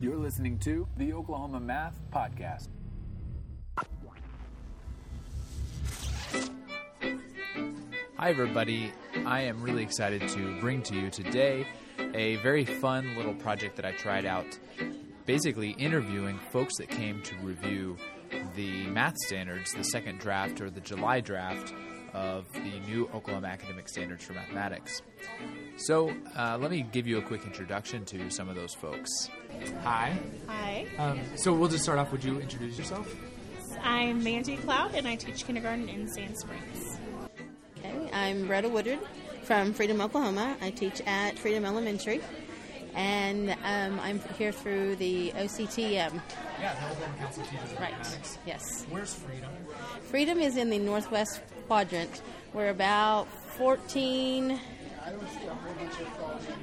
You're listening to the Oklahoma Math Podcast. Hi, everybody. I am really excited to bring to you today a very fun little project that I tried out. Basically, interviewing folks that came to review the math standards, the second draft or the July draft of the new Oklahoma Academic Standards for Mathematics. So, uh, let me give you a quick introduction to some of those folks. Hi. Hi, Um, so we'll just start off. Would you introduce yourself? I'm Mandy Cloud and I teach kindergarten in Sand Springs. Okay, I'm Bretta Woodard from Freedom, Oklahoma. I teach at Freedom Elementary, and um, I'm here through the OCTM. Yeah, the Oklahoma Council of Teachers of Right. Yes. Where's Freedom? Freedom is in the northwest quadrant. We're about 14.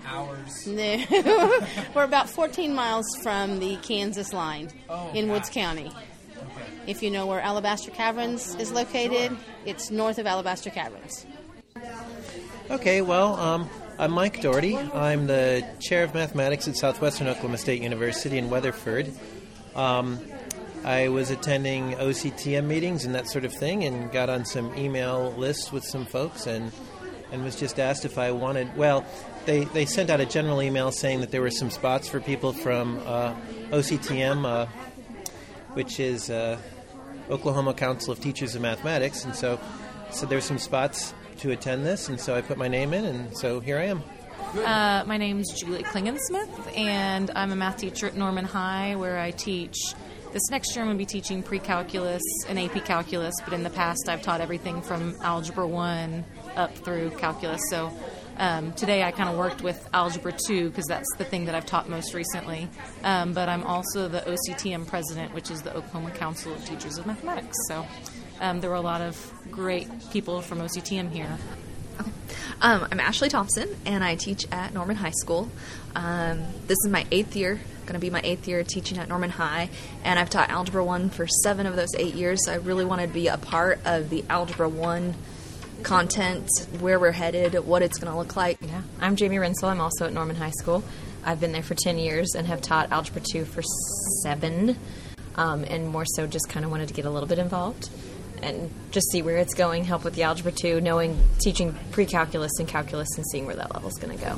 Hours. No, we're about 14 miles from the Kansas line Oh, in Woods gosh. County. If you know where Alabaster Caverns is located, it's north of Alabaster Caverns. Okay, well, um, I'm Mike Dougherty. I'm the chair of mathematics at Southwestern Oklahoma State University in Weatherford. Um, I was attending OCTM meetings and that sort of thing, and got on some email lists with some folks, and and was just asked if I wanted. Well, they they sent out a general email saying that there were some spots for people from uh, OCTM, uh, which is uh, Oklahoma Council of Teachers of Mathematics, and so said so there's some spots to attend this, and so I put my name in, and so here I am. Uh, my name's Julie Klingensmith, and I'm a math teacher at Norman High, where I teach. This next year, I'm going to be teaching pre-calculus and AP calculus, but in the past, I've taught everything from algebra one up through calculus. So um, today, I kind of worked with algebra two because that's the thing that I've taught most recently. Um, but I'm also the OCTM president, which is the Oklahoma Council of Teachers of Mathematics. So um, there were a lot of great people from OCTM here. Um, I'm Ashley Thompson, and I teach at Norman High School. Um, this is my eighth year, going to be my eighth year teaching at Norman High, and I've taught Algebra 1 for seven of those eight years. So I really wanted to be a part of the Algebra 1 content, where we're headed, what it's going to look like. Yeah, I'm Jamie Rinsel. I'm also at Norman High School. I've been there for 10 years and have taught Algebra 2 for seven, um, and more so just kind of wanted to get a little bit involved and just see where it's going, help with the Algebra 2, knowing teaching pre calculus and calculus and seeing where that level's going to go.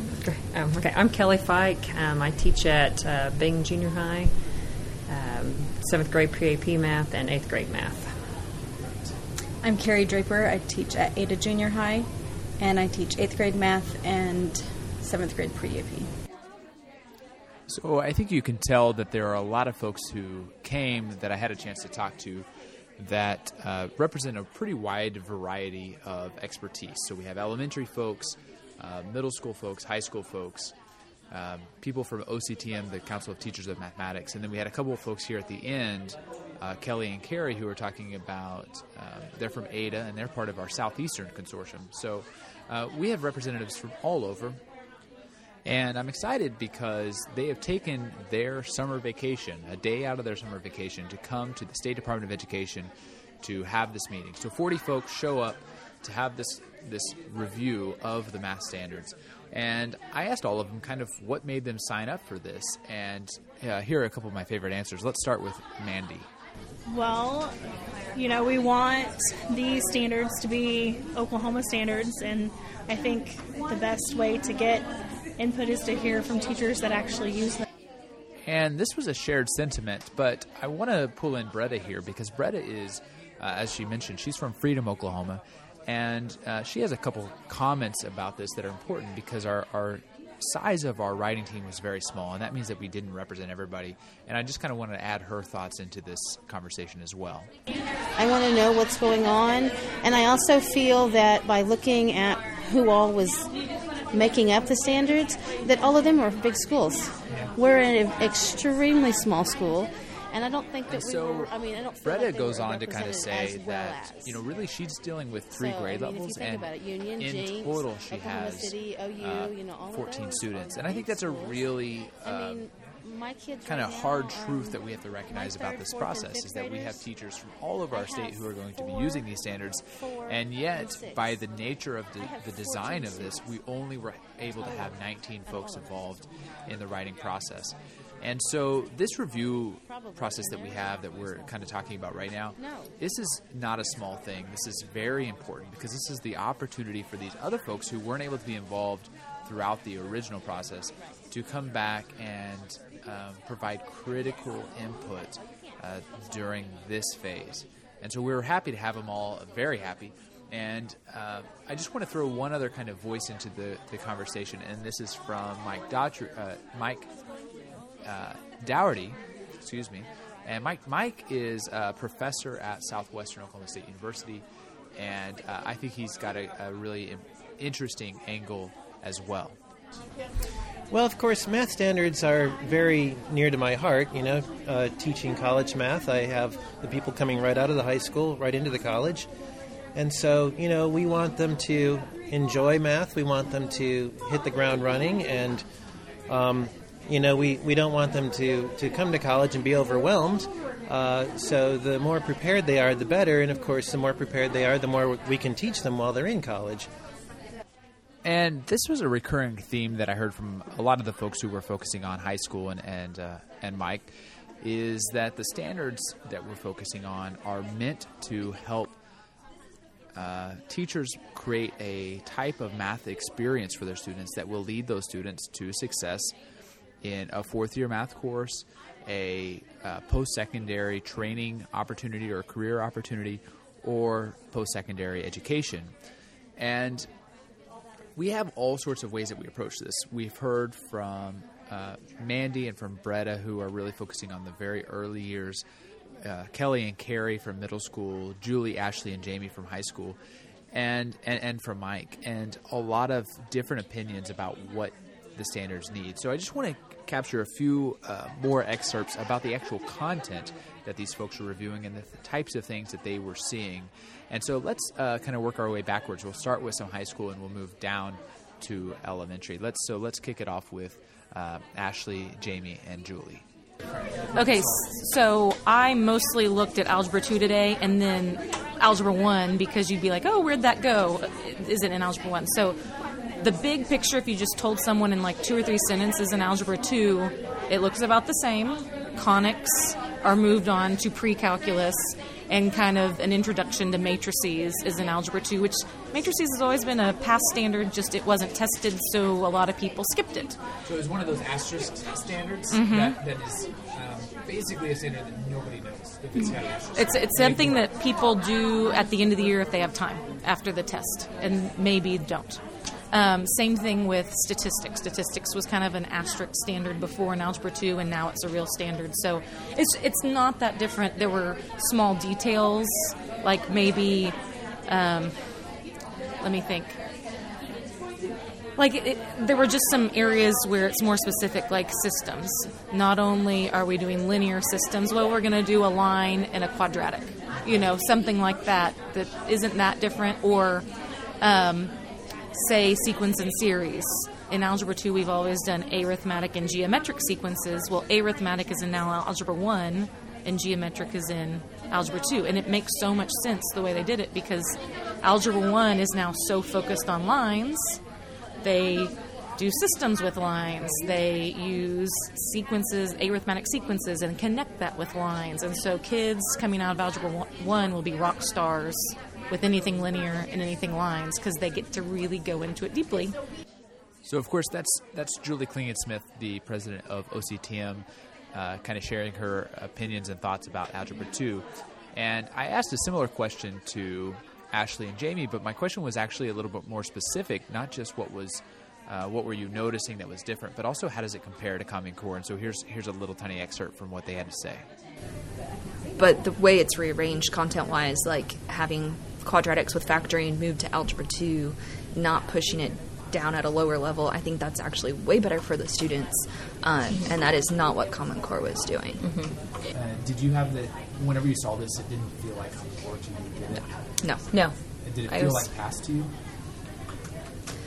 Um, okay, I'm Kelly Fike. Um, I teach at uh, Byng Junior High, um, seventh grade pre AP math and eighth grade math. I'm Carrie Draper. I teach at Ada Junior High, and I teach eighth grade math and seventh grade pre AP. So I think you can tell that there are a lot of folks who came that I had a chance to talk to that uh, represent a pretty wide variety of expertise. So we have elementary folks, uh, middle school folks, high school folks, um, people from OCTM, the Council of Teachers of Mathematics, and then we had a couple of folks here at the end, uh, Kelly and Carrie, who were talking about uh, they're from Ada and they're part of our Southeastern Consortium. So uh, we have representatives from all over. And I'm excited because they have taken their summer vacation, a day out of their summer vacation, to come to the State Department of Education to have this meeting. So 40 folks show up to have this this review of the math standards. And I asked all of them kind of what made them sign up for this. And uh, here are a couple of my favorite answers. Let's start with Mandy. Well, you know, we want these standards to be Oklahoma standards, and I think the best way to get input is to hear from teachers that actually use them. And this was a shared sentiment, but I want to pull in Bretta here because Bretta is, uh, as she mentioned, she's from Freedom, Oklahoma, and uh, she has a couple comments about this that are important because our, our size of our writing team was very small, and that means that we didn't represent everybody. And I just kind of wanted to add her thoughts into this conversation as well. I want to know what's going on, and I also feel that by looking at who all was making up the standards, that all of them are big schools. We're an extremely small school, and I don't think that we So were. I mean, I don't. Bretta like goes on to kind of say well that as. you know really she's dealing with three So, grade I mean, levels, think and about it, Union, in Jenks, total she Oklahoma has City, OU, uh, you know, all of 14 those students, and I think that's a schools. really I uh, mean, my kids kind of hard truth that we have to recognize about this process is that we have teachers from all over our state who are going to be using these standards, and yet by the nature of the, the design of this, we only were able to have 19 folks involved in the writing process. And so, this review process that we have that we're kind of talking about right now, this is not a small thing. This is very important because this is the opportunity for these other folks who weren't able to be involved throughout the original process to come back and um, provide critical input uh, during this phase. And so, we were happy to have them all, very happy. And uh, I just want to throw one other kind of voice into the, the conversation, and this is from Mike Daughtry, uh, Mike uh, Dougherty, excuse me. And Mike Mike is a professor at Southwestern Oklahoma State University, and uh, I think he's got a, a really interesting angle as well. Well, of course, math standards are very near to my heart. You know, uh, teaching college math, I have the people coming right out of the high school, right into the college. And so, you know, we want them to enjoy math. We want them to hit the ground running. And, um, you know, we, we don't want them to, to come to college and be overwhelmed. Uh, so the more prepared they are, the better. And of course, the more prepared they are, the more we can teach them while they're in college. And this was a recurring theme that I heard from a lot of the folks who were focusing on high school and and uh, and Mike, is that the standards that we're focusing on are meant to help uh, teachers create a type of math experience for their students that will lead those students to success in a fourth year math course, a uh, post secondary training opportunity or career opportunity, or post secondary education. And we have all sorts of ways that we approach this. We've heard from uh, Mandy and from Bretta, who are really focusing on the very early years. Uh, Kelly and Carrie from middle school, Julie, Ashley, and Jamie from high school, and, and and from Mike, and a lot of different opinions about what the standards need. So I just want to capture a few uh, more excerpts about the actual content that these folks are reviewing and the th- types of things that they were seeing. And so let's uh, kind of work our way backwards. We'll start with some high school and we'll move down to elementary. Let's so let's kick it off with uh, Ashley, Jamie, and Julie. Okay, so I mostly looked at Algebra 2 today and then Algebra 1 because you'd be like, oh, where'd that go? Is it in Algebra 1? So the big picture, if you just told someone in like two or three sentences in Algebra 2, it looks about the same. Conics are moved on to pre calculus, and kind of an introduction to matrices is in Algebra 2, which matrices has always been a past standard, just it wasn't tested, so a lot of people skipped it. So it's one of those asterisk standards Mhm. that, that is um, basically a standard that nobody knows if it's got asterisk. It's it's something that people do at the end of the year if they have time after the test, and maybe don't. Um, same thing with statistics. Statistics was kind of an asterisk standard before in Algebra 2, and now it's a real standard. So it's it's not that different. There were small details, like maybe, um, let me think. Like it, there were just some areas where it's more specific, like systems. Not only are we doing linear systems, well, we're going to do a line and a quadratic. You know, something like that that isn't that different, or um, say sequence and series. In Algebra 2, we've always done arithmetic and geometric sequences. Well, arithmetic is in now Algebra 1, and geometric is in Algebra 2. And it makes so much sense the way they did it because Algebra 1 is now so focused on lines. They do systems with lines. They use sequences, arithmetic sequences, and connect that with lines. And so kids coming out of Algebra 1 will be rock stars with anything linear and anything lines because they get to really go into it deeply. So, of course, that's that's Julie Klingensmith, the president of OCTM, uh, kind of sharing her opinions and thoughts about Algebra 2. And I asked a similar question to Ashley and Jamie, but my question was actually a little bit more specific, not just what was. Uh, what were you noticing that was different, but also how does it compare to Common Core? And so here's here's a little tiny excerpt from what they had to say. But the way it's rearranged content wise, like having quadratics with factoring moved to algebra 2, not pushing it down at a lower level, I think that's actually way better for the students. Um, and that is not what Common Core was doing. Uh, did you have the whenever you saw this, it didn't feel like Common Core to you, did it? No. No. Did it feel was- like PASS to you?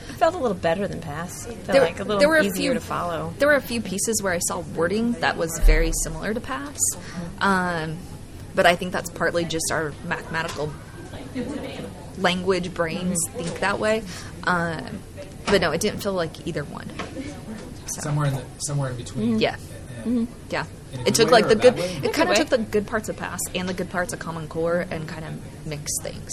It felt a little better than PASS. It felt There, like a little there were a easier few, to follow. There were a few pieces where I saw wording that was very similar to PASS. Um, but I think that's partly just our mathematical language brains think that way. Um, but no, it didn't feel like either one. Somewhere in the somewhere in between. Yeah. Yeah, In a it took like the good. way? It kind of took the good parts of PASS and the good parts of Common Core and kind of mixed things.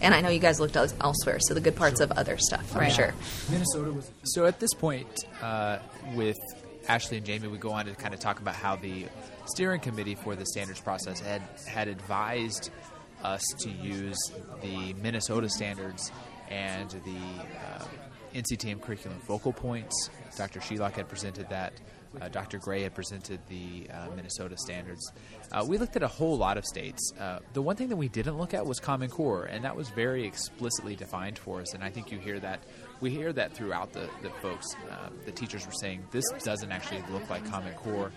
And I know you guys looked elsewhere, so the good parts of other stuff, I'm Right. sure. Minnesota was So at this point, uh, with Ashley and Jamie, would go on to kind of talk about how the steering committee for the standards process had had advised us to use the Minnesota standards and the uh, NCTM curriculum focal points. Dr. Shelock had presented that. Uh, Dr. Gray had presented the uh, Minnesota standards. Uh, we looked at a whole lot of states. Uh, the one thing that we didn't look at was Common Core, and that was very explicitly defined for us. And I think you hear that. We hear that throughout the, the folks. Uh, the teachers were saying this doesn't actually look like Common Core.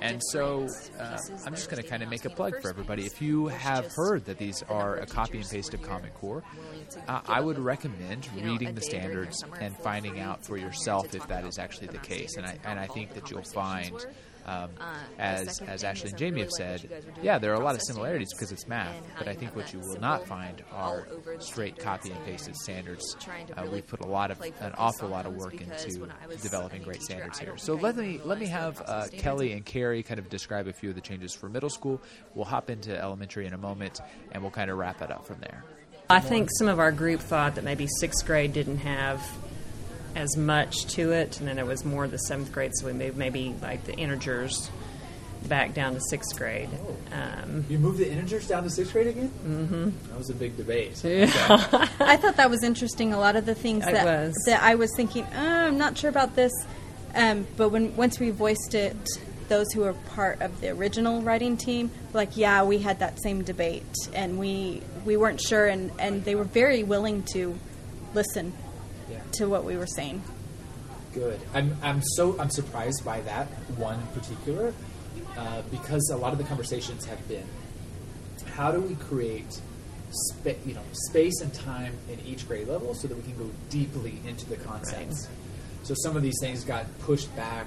And so uh, I'm just going to kind of make a plug for everybody. If you have heard that these are a copy and paste of Common Core, uh, I would recommend reading the standards and finding out for yourself if that is actually the case. And I and I think that you'll find, um, as as Ashley and Jamie have said, yeah, there are a lot of similarities because it's math. But I think what you will not find are straight copy and pasted standards. Uh, we put a lot of an awful lot of work into developing great standards here. So let me let me have uh, Kelly and Carrie kind of describe a few of the changes for middle school. We'll hop into elementary in a moment, and we'll kind of wrap it up from there. I think some of our group thought that maybe sixth grade didn't have as much to it, and then there was more the seventh grade, so we moved maybe like the integers back down to sixth grade. Um, You moved the integers down to sixth grade again? Mm-hmm. That was a big debate. I thought that was interesting. A lot of the things It that was. that I was thinking, oh, I'm not sure about this, um, but when once we voiced it, those who were part of the original writing team, like, yeah, we had that same debate, and we we weren't sure, and and they were very willing to listen Yeah. to what we were saying. Good. I'm, I'm so I'm surprised by that one in particular uh, because a lot of the conversations have been how do we create spa- you know space and time in each grade level so that we can go deeply into the concepts. So some of these things got pushed back,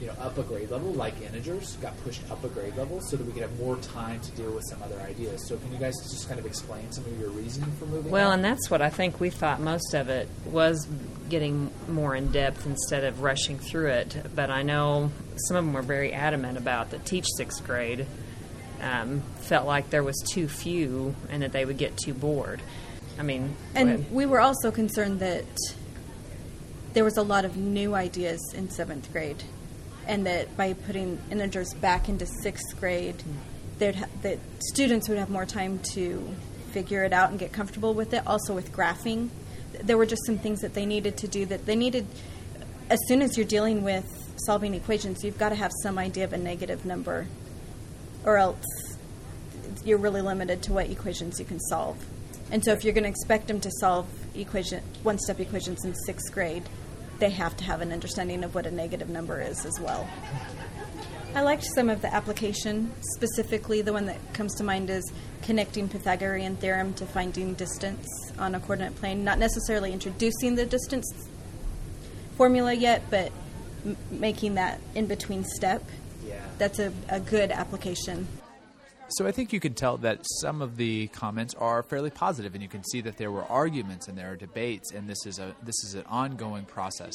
you know, up a grade level, like integers got pushed up a grade level so that we could have more time to deal with some other ideas. So can you guys just kind of explain some of your reasoning for moving? well, up? and that's what I think we thought most of it was getting more in depth instead of rushing through it. But I know some of them were very adamant about that teach sixth grade. Um, felt like there was too few and that they would get too bored. I mean, And we were also concerned that there was a lot of new ideas in seventh grade, and that by putting integers back into sixth grade, there'd ha- that students would have more time to figure it out and get comfortable with it. Also with graphing, there were just some things that they needed to do that they needed. As soon as you're dealing with solving equations, you've got to have some idea of a negative number, or else you're really limited to what equations you can solve. And so if you're going to expect them to solve equation one-step equations in sixth grade, they have to have an understanding of what a negative number is as well. I liked some of the application. Specifically, the one that comes to mind is connecting Pythagorean theorem to finding distance on a coordinate plane. Not necessarily introducing the distance formula yet, but m- making that in between step. Yeah. That's a, a good application. So I think you can tell that some of the comments are fairly positive, and you can see that there were arguments and there are debates, and this is a this is an ongoing process.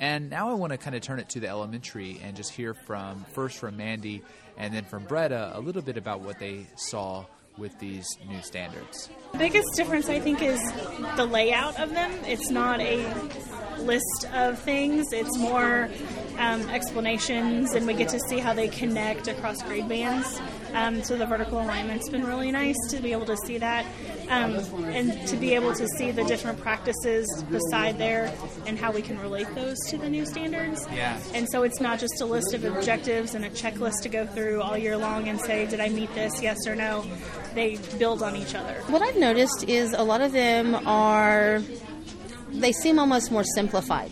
And now I want to kind of turn it to the elementary and just hear from first from Mandy and then from Bretta a little bit about what they saw with these new standards. The biggest difference, I think, is the layout of them. It's not a list of things, it's more um, explanations, and we get to see how they connect across grade bands. Um, so the vertical alignment's been really nice to be able to see that um, and to be able to see the different practices beside there and how we can relate those to the new standards. Yeah. And so it's not just a list of objectives and a checklist to go through all year long and say, did I meet this, yes or no? They build on each other. What I've noticed is a lot of them are, they seem almost more simplified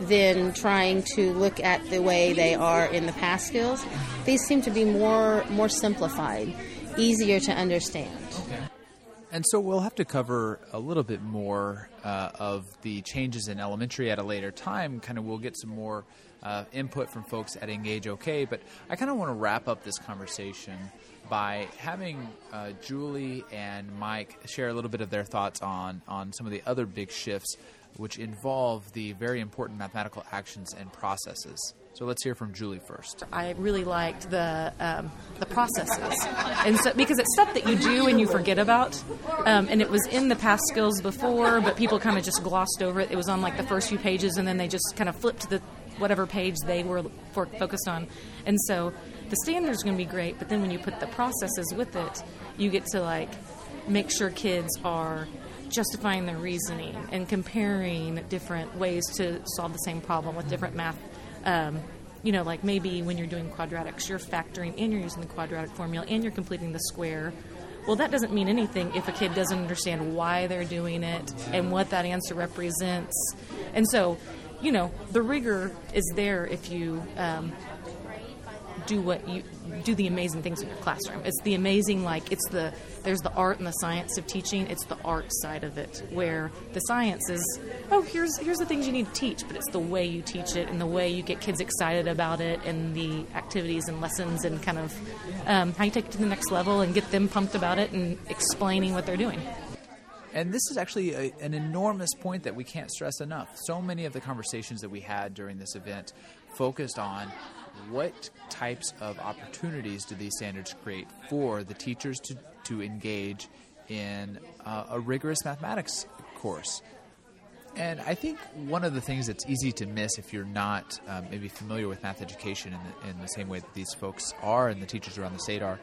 than trying to look at the way they are in the PASS skills. These seem to be more more simplified, easier to understand. And so we'll have to cover a little bit more uh, of the changes in elementary at a later time. Kind of, we'll get some more uh, input from folks at Engage OK. But I kind of want to wrap up this conversation by having uh, Julie and Mike share a little bit of their thoughts on on some of the other big shifts, which involve the very important mathematical actions and processes. So let's hear from Julie first. I really liked the um, the processes, and so because it's stuff that you do and you forget about, um, and it was in the PASS skills before, but people kind of just glossed over it. It was on like the first few pages, and then they just kind of flipped the whatever page they were for, focused on, and so the standards going to be great. But then when you put the processes with it, you get to like make sure kids are justifying their reasoning and comparing different ways to solve the same problem with different math um, you know, like maybe when you're doing quadratics, you're factoring and you're using the quadratic formula and you're completing the square. Well, that doesn't mean anything if a kid doesn't understand why they're doing it and what that answer represents. And so, you know, the rigor is there if you um, do what you do the amazing things in your classroom. It's the amazing like it's the there's the art and the science of teaching. It's the art side of it where the science is oh here's here's the things you need to teach, but it's the way you teach it and the way you get kids excited about it and the activities and lessons and kind of um, how you take it to the next level and get them pumped about it and explaining what they're doing. And this is actually a, an enormous point that we can't stress enough. So many of the conversations that we had during this event focused on what types of opportunities do these standards create for the teachers to, to engage in uh, a rigorous mathematics course? And I think one of the things that's easy to miss if you're not um, maybe familiar with math education in the, in the same way that these folks are and the teachers around the state are,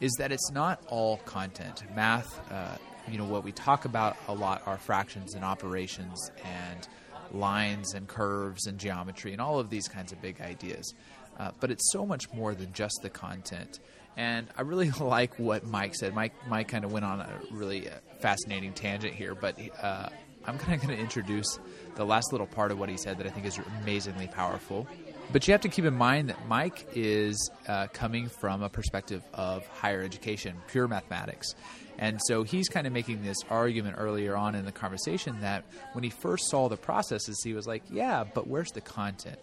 is that it's not all content. Math, uh, you know, what we talk about a lot are fractions and operations and lines and curves and geometry and all of these kinds of big ideas. Uh, but it's so much more than just the content. And I really like what Mike said. Mike, Mike kind of went on a really uh, fascinating tangent here, but uh, I'm kind of going to introduce the last little part of what he said that I think is amazingly powerful. But you have to keep in mind that Mike is uh, coming from a perspective of higher education, pure mathematics. And so he's kind of making this argument earlier on in the conversation that when he first saw the processes, he was like, yeah, but where's the content?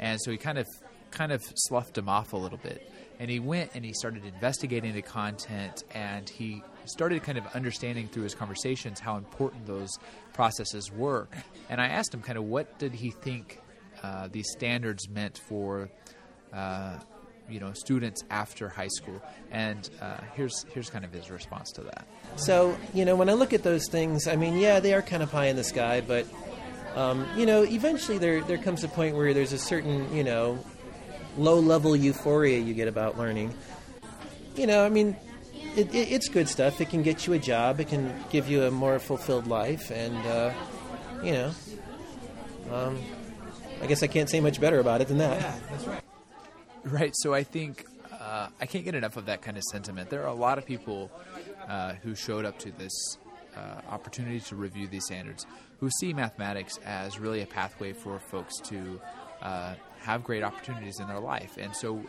And so he kind of kind of sloughed him off a little bit. And he went and he started investigating the content and he started kind of understanding through his conversations how important those processes were. And I asked him kind of what did he think uh, these standards meant for uh, you know students after high school and uh, here's here's kind of his response to that so you know when i look at those things i mean yeah they are kind of high in the sky but um, you know eventually there there comes a point where there's a certain you know low level euphoria you get about learning. You know, I mean, it, it, it's good stuff. It can get you a job. It can give you a more fulfilled life, and uh, you know, um, I guess I can't say much better about it than that. Yeah, that's right. Right. So I think uh, I can't get enough of that kind of sentiment. There are a lot of people uh, who showed up to this uh, opportunity to review these standards who see mathematics as really a pathway for folks to uh, have great opportunities in their life. And so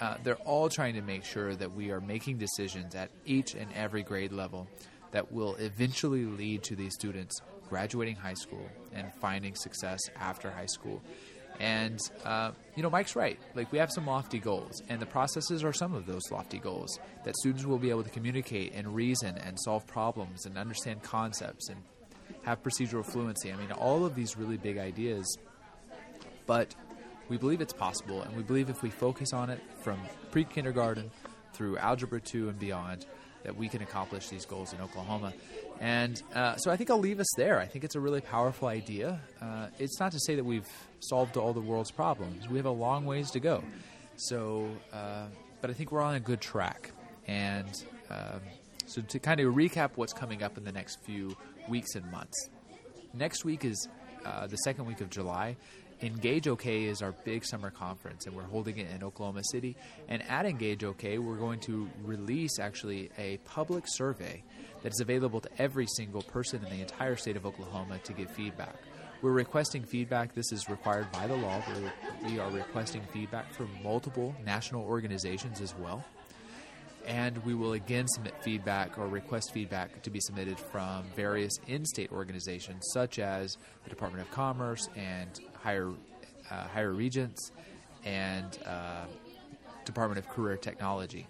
uh, they're all trying to make sure that we are making decisions at each and every grade level that will eventually lead to these students graduating high school and finding success after high school. And, uh, you know, Mike's right. Like, we have some lofty goals, and the processes are some of those lofty goals that students will be able to communicate and reason and solve problems and understand concepts and have procedural fluency. I mean, all of these really big ideas. But we believe it's possible, and we believe if we focus on it from pre kindergarten through Algebra 2 and beyond, that we can accomplish these goals in Oklahoma. And uh, so I think I'll leave us there. I think it's a really powerful idea. Uh, it's not to say that we've solved all the world's problems, we have a long ways to go. So, uh, but I think we're on a good track. And um, so to kind of recap what's coming up in the next few weeks and months. Next week is uh, the second week of July, Engage OK is our big summer conference, and we're holding it in Oklahoma City. And at Engage OK, we're going to release actually a public survey that is available to every single person in the entire state of Oklahoma to give feedback. We're requesting feedback. This is required by the law. We're, we are requesting feedback from multiple national organizations as well. And we will again submit feedback or request feedback to be submitted from various in state organizations, such as the Department of Commerce and Higher, uh, Higher Regents and uh, Department of Career Technology.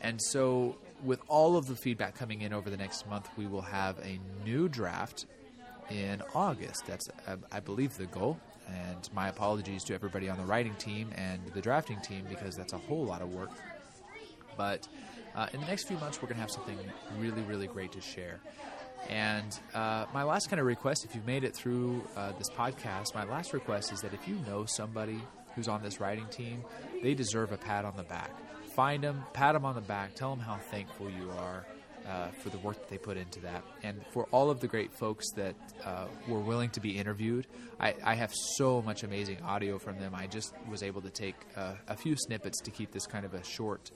And so, with all of the feedback coming in over the next month, we will have a new draft in August. That's, uh, I believe, the goal. And my apologies to everybody on the writing team and the drafting team because that's a whole lot of work. But uh, in the next few months, we're going to have something really, really great to share. And uh, my last kind of request, if you've made it through uh, this podcast, my last request is that if you know somebody who's on this writing team, they deserve a pat on the back. Find them, pat them on the back, tell them how thankful you are uh, for the work that they put into that, and for all of the great folks that uh, were willing to be interviewed. I, I, have so much amazing audio from them. I just was able to take uh, a few snippets to keep this kind of a short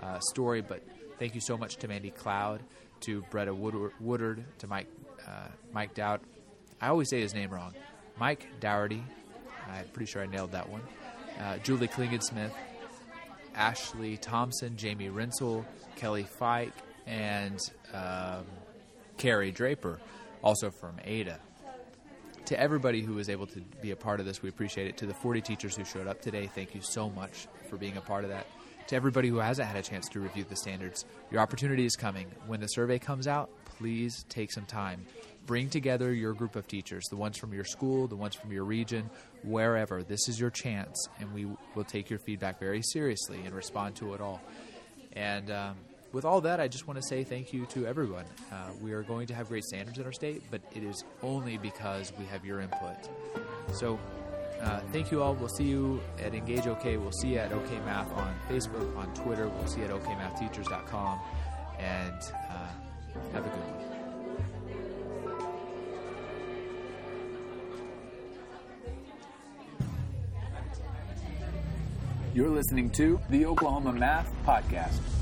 uh, story, but thank you so much to Mandy Cloud, to Bretta Woodard, to Mike uh, Mike Dowd. I always say his name wrong. Mike Dougherty. I'm pretty sure I nailed that one. Uh, Julie Klingensmith, Ashley Thompson, Jamie Rinsel, Kelly Fike, and um, Carrie Draper, also from Ada. To everybody who was able to be a part of this, we appreciate it. To the 40 teachers who showed up today, thank you so much for being a part of that. To everybody who hasn't had a chance to review the standards, your opportunity is coming. When the survey comes out, please take some time. Bring together your group of teachers, the ones from your school, the ones from your region, wherever. This is your chance, and we will take your feedback very seriously and respond to it all. And um, with all that, I just want to say thank you to everyone. Uh, we are going to have great standards in our state, but it is only because we have your input. So uh, thank you all. We'll see you at Engage OK. We'll see you at OK Math on Facebook, on Twitter. We'll see you at OKMathTeachers.com. And uh, have a good one. You're listening to the Oklahoma Math Podcast.